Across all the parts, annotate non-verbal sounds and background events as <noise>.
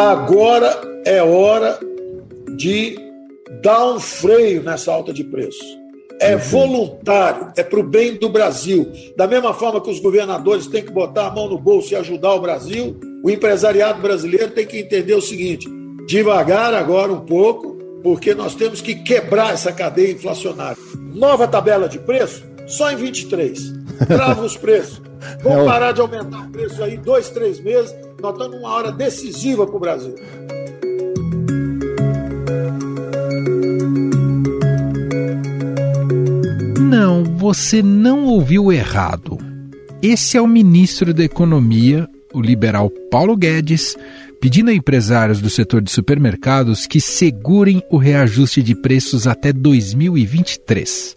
Agora é hora de dar um freio nessa alta de preço. É voluntário, é para o bem do Brasil. Da mesma forma que os governadores têm que botar a mão no bolso e ajudar o Brasil, o empresariado brasileiro tem que entender o seguinte: devagar agora um pouco, porque nós temos que quebrar essa cadeia inflacionária. Nova tabela de preço, só em 23. Trava os preços. <laughs> Vamos parar de aumentar o preço aí dois, três meses. Nós estamos numa hora decisiva para o Brasil. Não, você não ouviu errado. Esse é o ministro da Economia, o liberal Paulo Guedes, pedindo a empresários do setor de supermercados que segurem o reajuste de preços até 2023.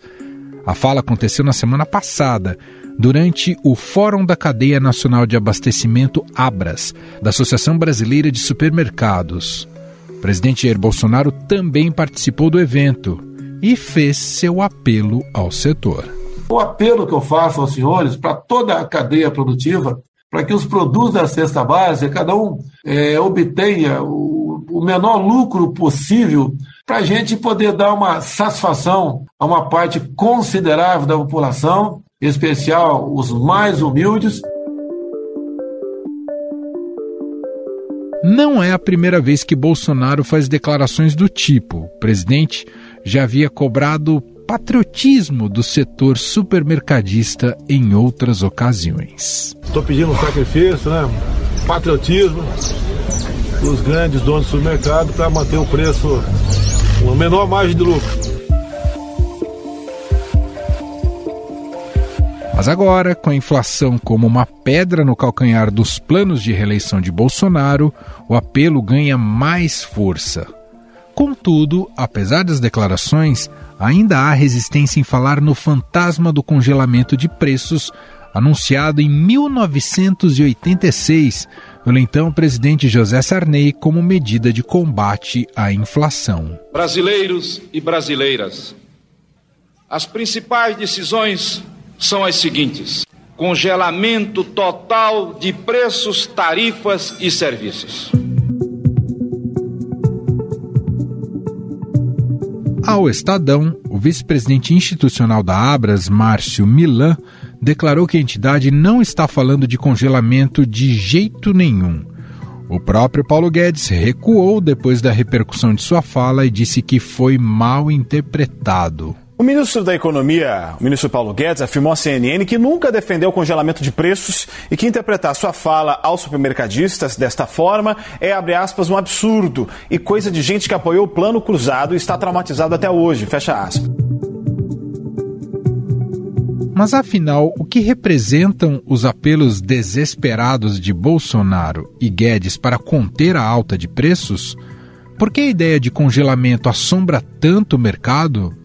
A fala aconteceu na semana passada, durante o Fórum da Cadeia Nacional de Abastecimento Abras, da Associação Brasileira de Supermercados. O presidente Jair Bolsonaro também participou do evento e fez seu apelo ao setor. O apelo que eu faço aos senhores, para toda a cadeia produtiva, para que os produtos da cesta básica, cada um é, obtenha o, o menor lucro possível, para a gente poder dar uma satisfação a uma parte considerável da população, em especial os mais humildes. Não é a primeira vez que Bolsonaro faz declarações do tipo. O presidente já havia cobrado patriotismo do setor supermercadista em outras ocasiões. Estou pedindo um sacrifício, né? patriotismo dos grandes donos do supermercado para manter o preço, uma menor margem de lucro. Mas agora, com a inflação como uma pedra no calcanhar dos planos de reeleição de Bolsonaro, o apelo ganha mais força. Contudo, apesar das declarações, ainda há resistência em falar no fantasma do congelamento de preços anunciado em 1986 pelo então presidente José Sarney como medida de combate à inflação. Brasileiros e brasileiras, as principais decisões são as seguintes: congelamento total de preços, tarifas e serviços. Ao Estadão, o vice-presidente institucional da Abras, Márcio Milan, declarou que a entidade não está falando de congelamento de jeito nenhum. O próprio Paulo Guedes recuou depois da repercussão de sua fala e disse que foi mal interpretado. O ministro da Economia, o ministro Paulo Guedes, afirmou à CNN que nunca defendeu o congelamento de preços e que interpretar sua fala aos supermercadistas desta forma é, abre aspas, um absurdo e coisa de gente que apoiou o plano cruzado e está traumatizado até hoje, fecha aspas. Mas afinal, o que representam os apelos desesperados de Bolsonaro e Guedes para conter a alta de preços? Por que a ideia de congelamento assombra tanto o mercado?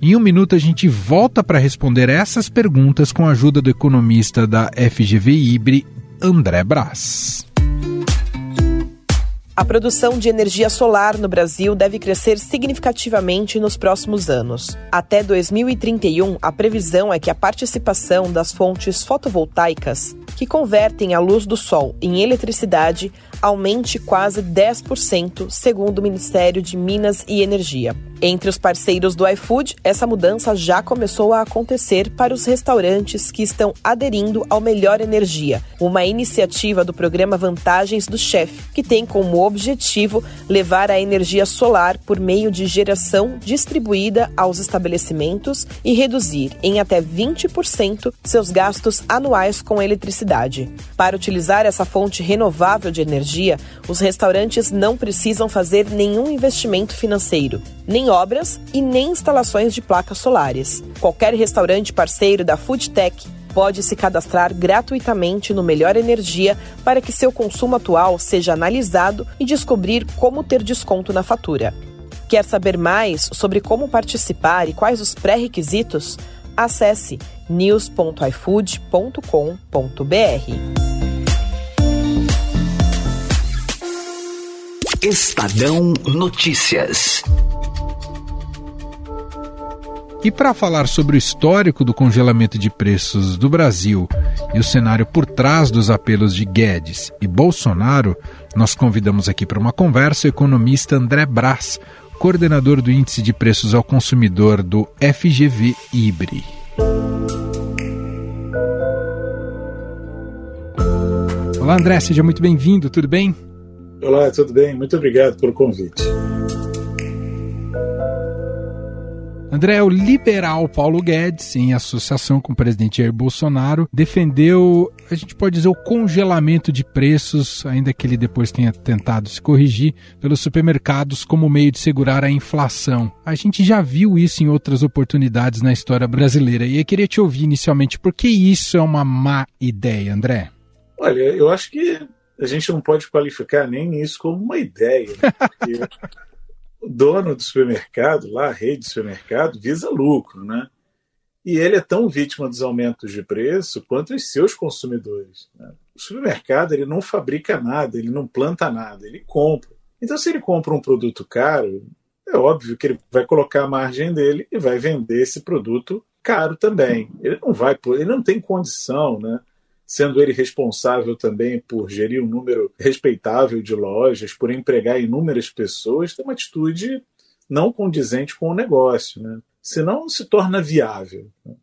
Em um minuto a gente volta para responder essas perguntas com a ajuda do economista da FGV Ibre, André Brás. A produção de energia solar no Brasil deve crescer significativamente nos próximos anos. Até 2031, a previsão é que a participação das fontes fotovoltaicas, que convertem a luz do sol em eletricidade, aumente quase 10%, segundo o Ministério de Minas e Energia. Entre os parceiros do iFood, essa mudança já começou a acontecer para os restaurantes que estão aderindo ao Melhor Energia, uma iniciativa do programa Vantagens do Chef, que tem como objetivo levar a energia solar por meio de geração distribuída aos estabelecimentos e reduzir em até 20% seus gastos anuais com eletricidade. Para utilizar essa fonte renovável de energia, os restaurantes não precisam fazer nenhum investimento financeiro, nem obras e nem instalações de placas solares. Qualquer restaurante parceiro da Foodtech pode se cadastrar gratuitamente no Melhor Energia para que seu consumo atual seja analisado e descobrir como ter desconto na fatura. Quer saber mais sobre como participar e quais os pré-requisitos? Acesse news.ifood.com.br. Estadão Notícias. E para falar sobre o histórico do congelamento de preços do Brasil e o cenário por trás dos apelos de Guedes e Bolsonaro, nós convidamos aqui para uma conversa o economista André Brás, coordenador do Índice de Preços ao Consumidor do FGV IBRE. Olá, André, seja muito bem-vindo, tudo bem? Olá, tudo bem? Muito obrigado pelo convite. André, o liberal Paulo Guedes, em associação com o presidente Jair Bolsonaro, defendeu, a gente pode dizer, o congelamento de preços, ainda que ele depois tenha tentado se corrigir, pelos supermercados como meio de segurar a inflação. A gente já viu isso em outras oportunidades na história brasileira e eu queria te ouvir inicialmente, por que isso é uma má ideia, André? Olha, eu acho que a gente não pode qualificar nem isso como uma ideia, né? <laughs> porque o dono do supermercado, lá, a rede de supermercado, visa lucro, né? E ele é tão vítima dos aumentos de preço quanto os seus consumidores. Né? O supermercado ele não fabrica nada, ele não planta nada, ele compra. Então, se ele compra um produto caro, é óbvio que ele vai colocar a margem dele e vai vender esse produto caro também. Ele não vai, ele não tem condição, né? Sendo ele responsável também por gerir um número respeitável de lojas, por empregar inúmeras pessoas, tem uma atitude não condizente com o negócio, né? senão se torna viável. Né?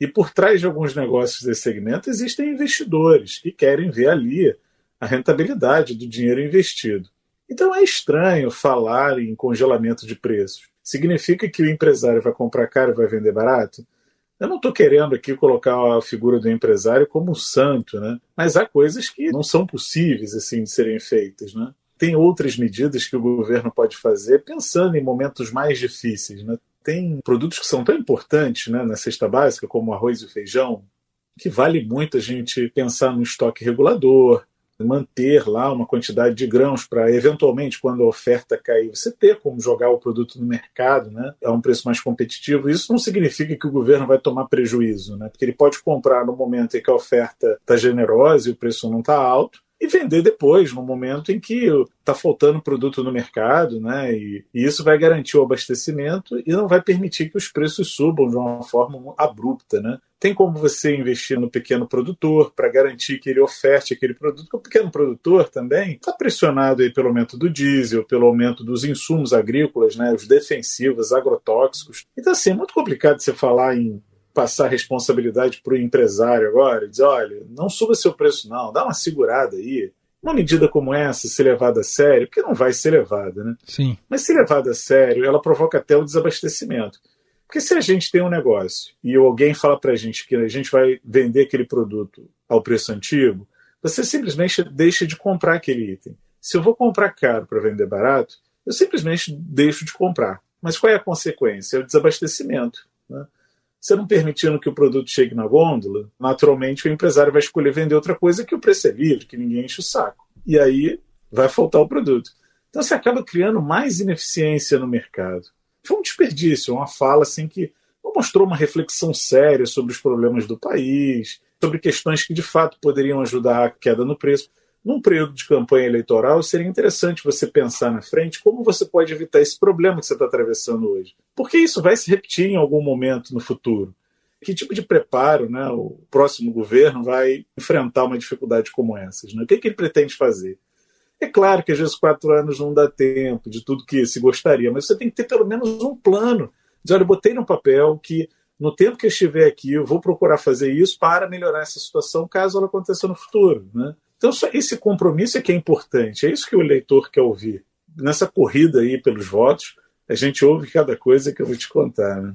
E por trás de alguns negócios desse segmento existem investidores que querem ver ali a rentabilidade do dinheiro investido. Então é estranho falar em congelamento de preços. Significa que o empresário vai comprar caro e vai vender barato? Eu não estou querendo aqui colocar a figura do empresário como um santo, né? mas há coisas que não são possíveis assim de serem feitas. Né? Tem outras medidas que o governo pode fazer pensando em momentos mais difíceis. Né? Tem produtos que são tão importantes né, na cesta básica, como arroz e feijão, que vale muito a gente pensar no estoque regulador, manter lá uma quantidade de grãos para, eventualmente, quando a oferta cair, você ter como jogar o produto no mercado né, a um preço mais competitivo. Isso não significa que o governo vai tomar prejuízo, né, porque ele pode comprar no momento em que a oferta está generosa e o preço não está alto, e vender depois, no momento em que está faltando produto no mercado, né? E, e, isso vai garantir o abastecimento e não vai permitir que os preços subam de uma forma abrupta, né? Tem como você investir no pequeno produtor para garantir que ele oferte aquele produto, porque o pequeno produtor também está pressionado aí pelo aumento do diesel, pelo aumento dos insumos agrícolas, né? Os defensivos, agrotóxicos. Então, assim, é muito complicado você falar em passar a responsabilidade para o empresário agora, dizer, olha, não suba seu preço não, dá uma segurada aí. Uma medida como essa, se levada a sério, porque não vai ser levada, né? Sim. Mas se levada a sério, ela provoca até o desabastecimento. Porque se a gente tem um negócio e alguém fala para a gente que a gente vai vender aquele produto ao preço antigo, você simplesmente deixa de comprar aquele item. Se eu vou comprar caro para vender barato, eu simplesmente deixo de comprar. Mas qual é a consequência? É o desabastecimento. Né? Você não permitindo que o produto chegue na gôndola, naturalmente o empresário vai escolher vender outra coisa que o preço é livre, que ninguém enche o saco. E aí vai faltar o produto. Então você acaba criando mais ineficiência no mercado. Foi um desperdício, uma fala assim que não mostrou uma reflexão séria sobre os problemas do país, sobre questões que de fato poderiam ajudar a queda no preço num período de campanha eleitoral, seria interessante você pensar na frente como você pode evitar esse problema que você está atravessando hoje. Porque isso vai se repetir em algum momento no futuro. Que tipo de preparo né, o próximo governo vai enfrentar uma dificuldade como essas? Né? O que, é que ele pretende fazer? É claro que às vezes quatro anos não dá tempo de tudo que se gostaria, mas você tem que ter pelo menos um plano. Dizer, olha, eu botei no papel que no tempo que eu estiver aqui, eu vou procurar fazer isso para melhorar essa situação caso ela aconteça no futuro. Né? Então, esse compromisso é que é importante, é isso que o eleitor quer ouvir. Nessa corrida aí pelos votos, a gente ouve cada coisa que eu vou te contar. Né?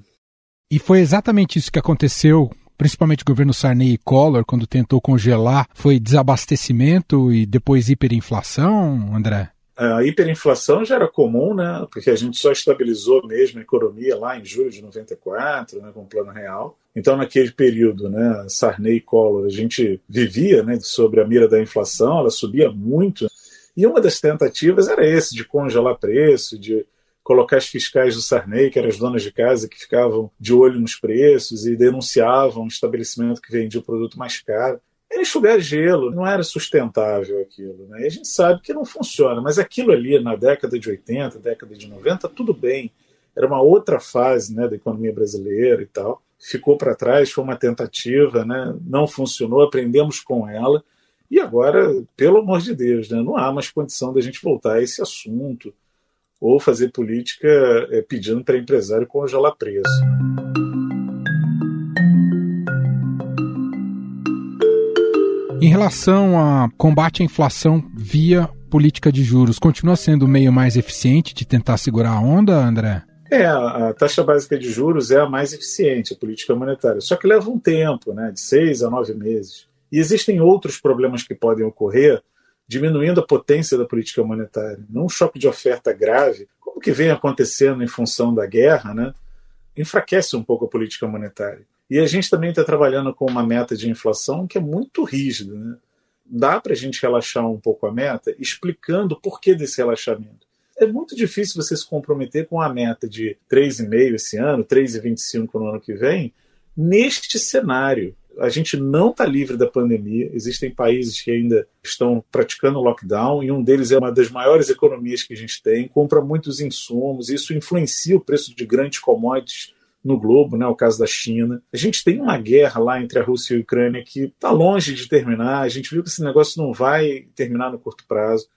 E foi exatamente isso que aconteceu principalmente o governo Sarney e Collor, quando tentou congelar, foi desabastecimento e depois hiperinflação, André? A hiperinflação já era comum, né? Porque a gente só estabilizou mesmo a economia lá em julho de 94, né, com o Plano Real. Então, naquele período, né, Sarney e Collor, a gente vivia, né, sobre a mira da inflação, ela subia muito. E uma das tentativas era esse, de congelar preço, de colocar as fiscais do Sarney, que eram as donas de casa que ficavam de olho nos preços e denunciavam o estabelecimento que vendia o produto mais caro era enxugar gelo, não era sustentável aquilo. Né? E a gente sabe que não funciona, mas aquilo ali na década de 80, década de 90, tudo bem. era uma outra fase né, da economia brasileira e tal. Ficou para trás, foi uma tentativa, né, não funcionou, aprendemos com ela. E agora, pelo amor de Deus, né, não há mais condição da gente voltar a esse assunto ou fazer política é, pedindo para empresário congelar preço. Em relação a combate à inflação via política de juros, continua sendo o meio mais eficiente de tentar segurar a onda, André? É, a taxa básica de juros é a mais eficiente, a política monetária. Só que leva um tempo, né, de seis a nove meses. E existem outros problemas que podem ocorrer, diminuindo a potência da política monetária. Num choque de oferta grave, como que vem acontecendo em função da guerra, né, enfraquece um pouco a política monetária. E a gente também está trabalhando com uma meta de inflação que é muito rígida. Né? Dá para a gente relaxar um pouco a meta, explicando o porquê desse relaxamento. É muito difícil você se comprometer com a meta de 3,5 esse ano, 3,25 no ano que vem, neste cenário. A gente não está livre da pandemia. Existem países que ainda estão praticando lockdown, e um deles é uma das maiores economias que a gente tem, compra muitos insumos, isso influencia o preço de grandes commodities no globo, né, o caso da China. A gente tem uma guerra lá entre a Rússia e a Ucrânia que está longe de terminar. A gente viu que esse negócio não vai terminar no curto prazo.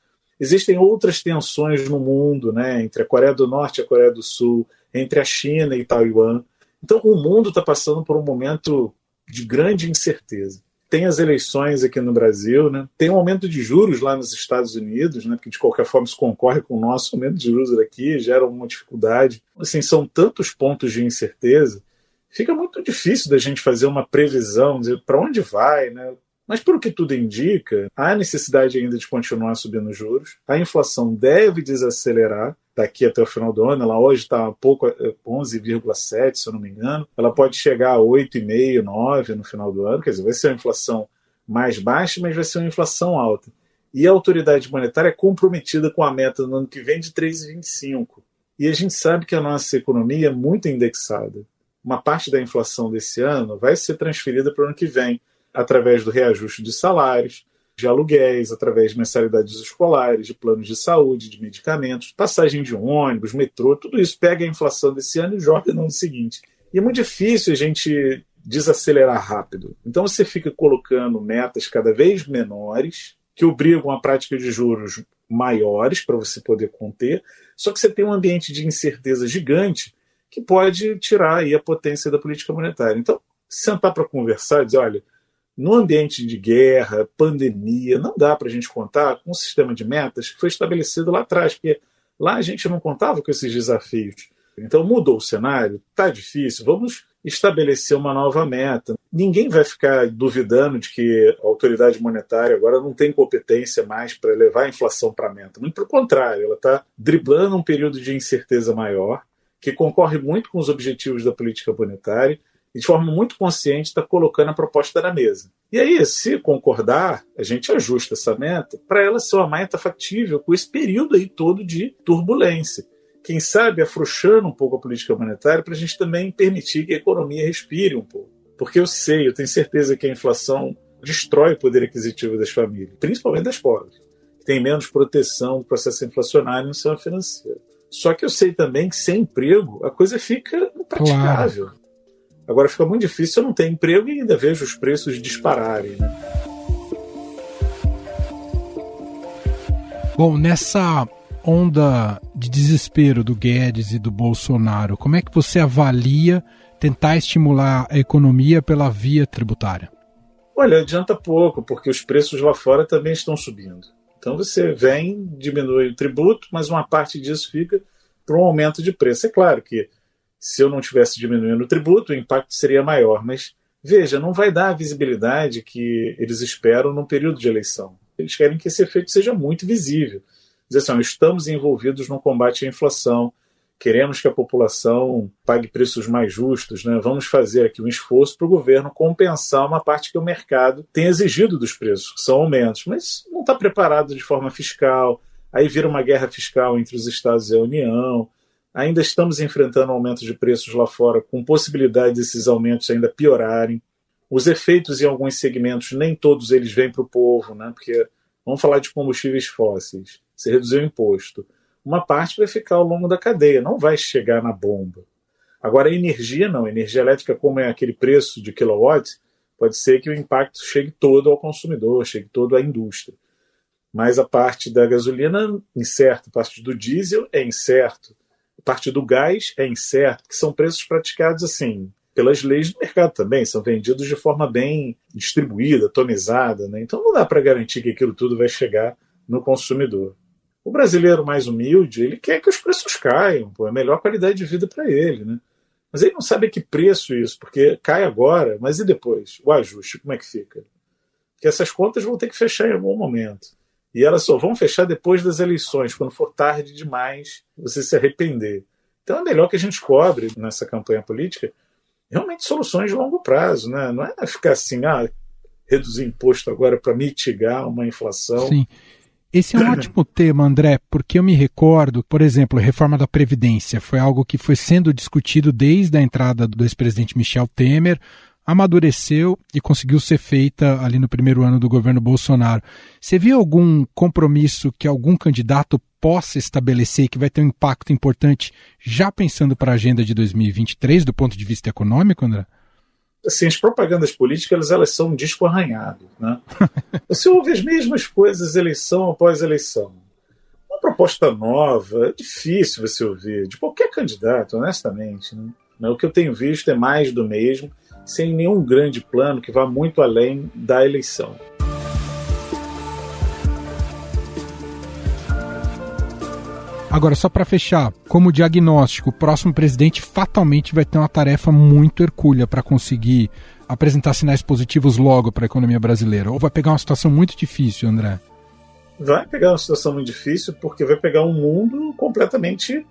Existem outras tensões no mundo, né, entre a Coreia do Norte e a Coreia do Sul, entre a China e Taiwan. Então, o mundo está passando por um momento de grande incerteza tem as eleições aqui no Brasil, né? tem um aumento de juros lá nos Estados Unidos, né? que de qualquer forma se concorre com o nosso aumento de juros aqui, gera uma dificuldade. Assim, são tantos pontos de incerteza, fica muito difícil da gente fazer uma previsão, dizer para onde vai, né? Mas, pelo que tudo indica, há necessidade ainda de continuar subindo juros. A inflação deve desacelerar daqui até o final do ano. Ela hoje está pouco 11,7, é, se eu não me engano. Ela pode chegar a 8,5, 9 no final do ano. Quer dizer, vai ser uma inflação mais baixa, mas vai ser uma inflação alta. E a autoridade monetária é comprometida com a meta no ano que vem de 3,25. E a gente sabe que a nossa economia é muito indexada. Uma parte da inflação desse ano vai ser transferida para o ano que vem através do reajuste de salários, de aluguéis, através de mensalidades escolares, de planos de saúde, de medicamentos, passagem de ônibus, metrô, tudo isso pega a inflação desse ano e joga no ano seguinte. E é muito difícil a gente desacelerar rápido. Então você fica colocando metas cada vez menores que obrigam a prática de juros maiores para você poder conter, só que você tem um ambiente de incerteza gigante que pode tirar aí a potência da política monetária. Então, sentar para conversar e dizer, olha, no ambiente de guerra, pandemia, não dá para a gente contar com um sistema de metas que foi estabelecido lá atrás, porque lá a gente não contava com esses desafios. Então mudou o cenário, está difícil, vamos estabelecer uma nova meta. Ninguém vai ficar duvidando de que a autoridade monetária agora não tem competência mais para levar a inflação para a meta. Muito pelo contrário, ela está driblando um período de incerteza maior, que concorre muito com os objetivos da política monetária e de forma muito consciente está colocando a proposta na mesa. E aí, se concordar, a gente ajusta essa meta para ela ser uma meta factível com esse período aí todo de turbulência. Quem sabe afrouxando um pouco a política monetária para a gente também permitir que a economia respire um pouco. Porque eu sei, eu tenho certeza que a inflação destrói o poder aquisitivo das famílias, principalmente das pobres, que têm menos proteção do processo inflacionário no sistema financeiro. Só que eu sei também que sem emprego a coisa fica impraticável. Claro. Agora fica muito difícil eu não ter emprego e ainda vejo os preços dispararem. Né? Bom, nessa onda de desespero do Guedes e do Bolsonaro, como é que você avalia tentar estimular a economia pela via tributária? Olha, adianta pouco, porque os preços lá fora também estão subindo. Então você vem, diminui o tributo, mas uma parte disso fica para um aumento de preço. É claro que se eu não tivesse diminuindo o tributo, o impacto seria maior. Mas veja, não vai dar a visibilidade que eles esperam num período de eleição. Eles querem que esse efeito seja muito visível. Dizer assim, estamos envolvidos no combate à inflação, queremos que a população pague preços mais justos, né? vamos fazer aqui um esforço para o governo compensar uma parte que o mercado tem exigido dos preços, que são aumentos, mas não está preparado de forma fiscal. Aí vira uma guerra fiscal entre os estados e a União. Ainda estamos enfrentando aumentos de preços lá fora, com possibilidade desses aumentos ainda piorarem. Os efeitos em alguns segmentos, nem todos eles vêm para o povo, né? porque vamos falar de combustíveis fósseis. Você reduziu o imposto. uma parte vai ficar ao longo da cadeia, não vai chegar na bomba. Agora, energia não. Energia elétrica, como é aquele preço de kilowatt, pode ser que o impacto chegue todo ao consumidor, chegue todo à indústria. Mas a parte da gasolina, incerto. A parte do diesel é incerto. Parte do gás é incerto, que são preços praticados assim, pelas leis do mercado também, são vendidos de forma bem distribuída, atomizada. Né? Então não dá para garantir que aquilo tudo vai chegar no consumidor. O brasileiro mais humilde, ele quer que os preços caiam, pô, é melhor qualidade de vida para ele. Né? Mas ele não sabe a que preço isso, porque cai agora, mas e depois? O ajuste, como é que fica? Porque essas contas vão ter que fechar em algum momento. E elas só vão fechar depois das eleições, quando for tarde demais você se arrepender. Então é melhor que a gente cobre nessa campanha política realmente soluções de longo prazo, né? Não é ficar assim, ah, reduzir imposto agora para mitigar uma inflação. Sim. Esse é um ótimo <clears throat> tema, André, porque eu me recordo, por exemplo, a reforma da Previdência foi algo que foi sendo discutido desde a entrada do ex-presidente Michel Temer, amadureceu e conseguiu ser feita ali no primeiro ano do governo Bolsonaro. Você viu algum compromisso que algum candidato possa estabelecer que vai ter um impacto importante já pensando para a agenda de 2023 do ponto de vista econômico, André? assim, as propagandas políticas elas são um disco arranhado. Né? <laughs> Você ouve as mesmas coisas eleição após eleição. Uma proposta nova, é difícil você ouvir, de qualquer candidato, honestamente. Né? O que eu tenho visto é mais do mesmo, sem nenhum grande plano que vá muito além da eleição. Agora, só para fechar, como diagnóstico, o próximo presidente fatalmente vai ter uma tarefa muito hercúlea para conseguir apresentar sinais positivos logo para a economia brasileira. Ou vai pegar uma situação muito difícil, André? Vai pegar uma situação muito difícil porque vai pegar um mundo completamente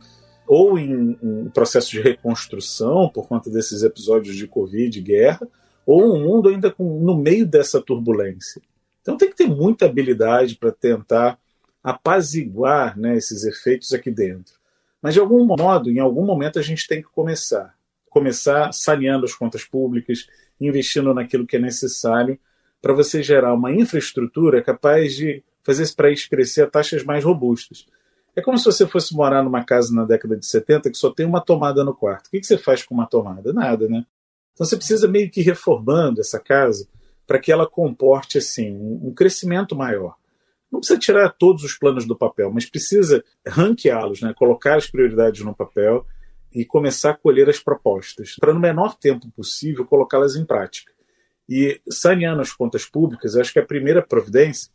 ou em, em processo de reconstrução por conta desses episódios de Covid, guerra, ou um mundo ainda com, no meio dessa turbulência. Então tem que ter muita habilidade para tentar apaziguar né, esses efeitos aqui dentro. Mas, de algum modo, em algum momento, a gente tem que começar. Começar saneando as contas públicas, investindo naquilo que é necessário para você gerar uma infraestrutura capaz de fazer esse país crescer a taxas mais robustas. É como se você fosse morar numa casa na década de 70 que só tem uma tomada no quarto. O que você faz com uma tomada? Nada, né? Então você precisa meio que ir reformando essa casa para que ela comporte assim um crescimento maior não precisa tirar todos os planos do papel, mas precisa ranqueá-los, né? colocar as prioridades no papel e começar a colher as propostas, para no menor tempo possível colocá-las em prática. E saneando as contas públicas, acho que a primeira providência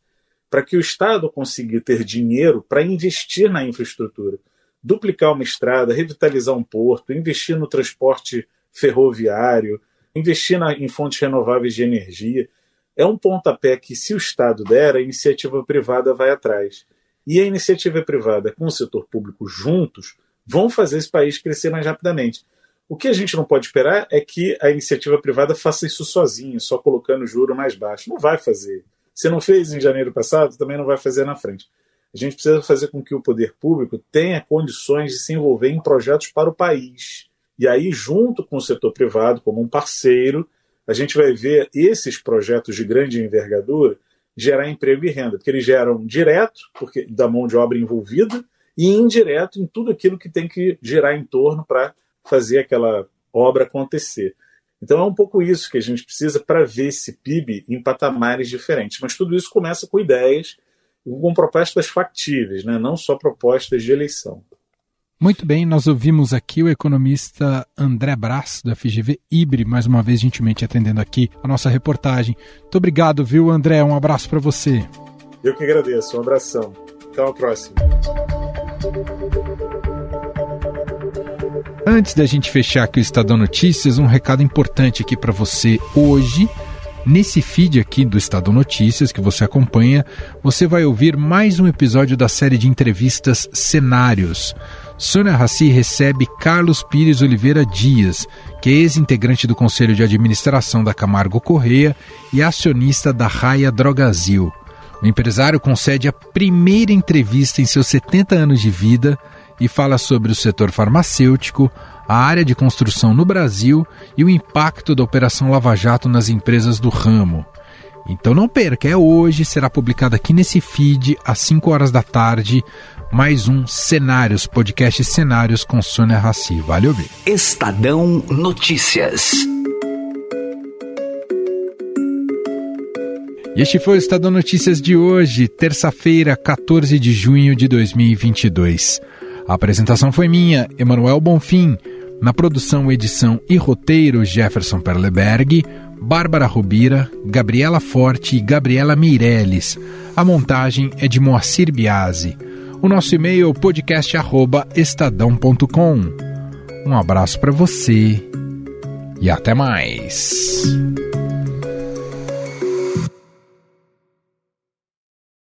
para que o Estado consiga ter dinheiro para investir na infraestrutura, duplicar uma estrada, revitalizar um porto, investir no transporte ferroviário, investir na, em fontes renováveis de energia é um pontapé que, se o Estado der, a iniciativa privada vai atrás. E a iniciativa privada com o setor público juntos vão fazer esse país crescer mais rapidamente. O que a gente não pode esperar é que a iniciativa privada faça isso sozinha, só colocando o juro mais baixo. Não vai fazer. Se não fez em janeiro passado, também não vai fazer na frente. A gente precisa fazer com que o poder público tenha condições de se envolver em projetos para o país. E aí, junto com o setor privado, como um parceiro, a gente vai ver esses projetos de grande envergadura gerar emprego e renda, porque eles geram direto, porque da mão de obra envolvida, e indireto em tudo aquilo que tem que girar em torno para fazer aquela obra acontecer. Então é um pouco isso que a gente precisa para ver esse PIB em patamares diferentes. Mas tudo isso começa com ideias, com propostas factíveis, né? não só propostas de eleição. Muito bem, nós ouvimos aqui o economista André Brás, da FGV Ibre, mais uma vez gentilmente atendendo aqui a nossa reportagem. Muito obrigado, viu, André? Um abraço para você. Eu que agradeço, um abração. Até a próxima. Antes da gente fechar aqui o Estadão Notícias, um recado importante aqui para você. Hoje, nesse feed aqui do Estadão Notícias que você acompanha, você vai ouvir mais um episódio da série de entrevistas Cenários. Sônia Raci recebe Carlos Pires Oliveira Dias, que é ex-integrante do Conselho de Administração da Camargo Correia e acionista da Raia Drogazil. O empresário concede a primeira entrevista em seus 70 anos de vida e fala sobre o setor farmacêutico, a área de construção no Brasil e o impacto da Operação Lava Jato nas empresas do ramo. Então não perca, é hoje, será publicado aqui nesse feed às 5 horas da tarde mais um Cenários, podcast Cenários com Sônia Raci. Vale ouvir. Estadão Notícias. E este foi o Estadão Notícias de hoje, terça-feira, 14 de junho de 2022. A apresentação foi minha, Emanuel Bonfim. Na produção, edição e roteiro, Jefferson Perleberg, Bárbara Rubira, Gabriela Forte e Gabriela Meirelles. A montagem é de Moacir Biasi. O nosso e-mail é podcast@estadão.com. Um abraço para você e até mais.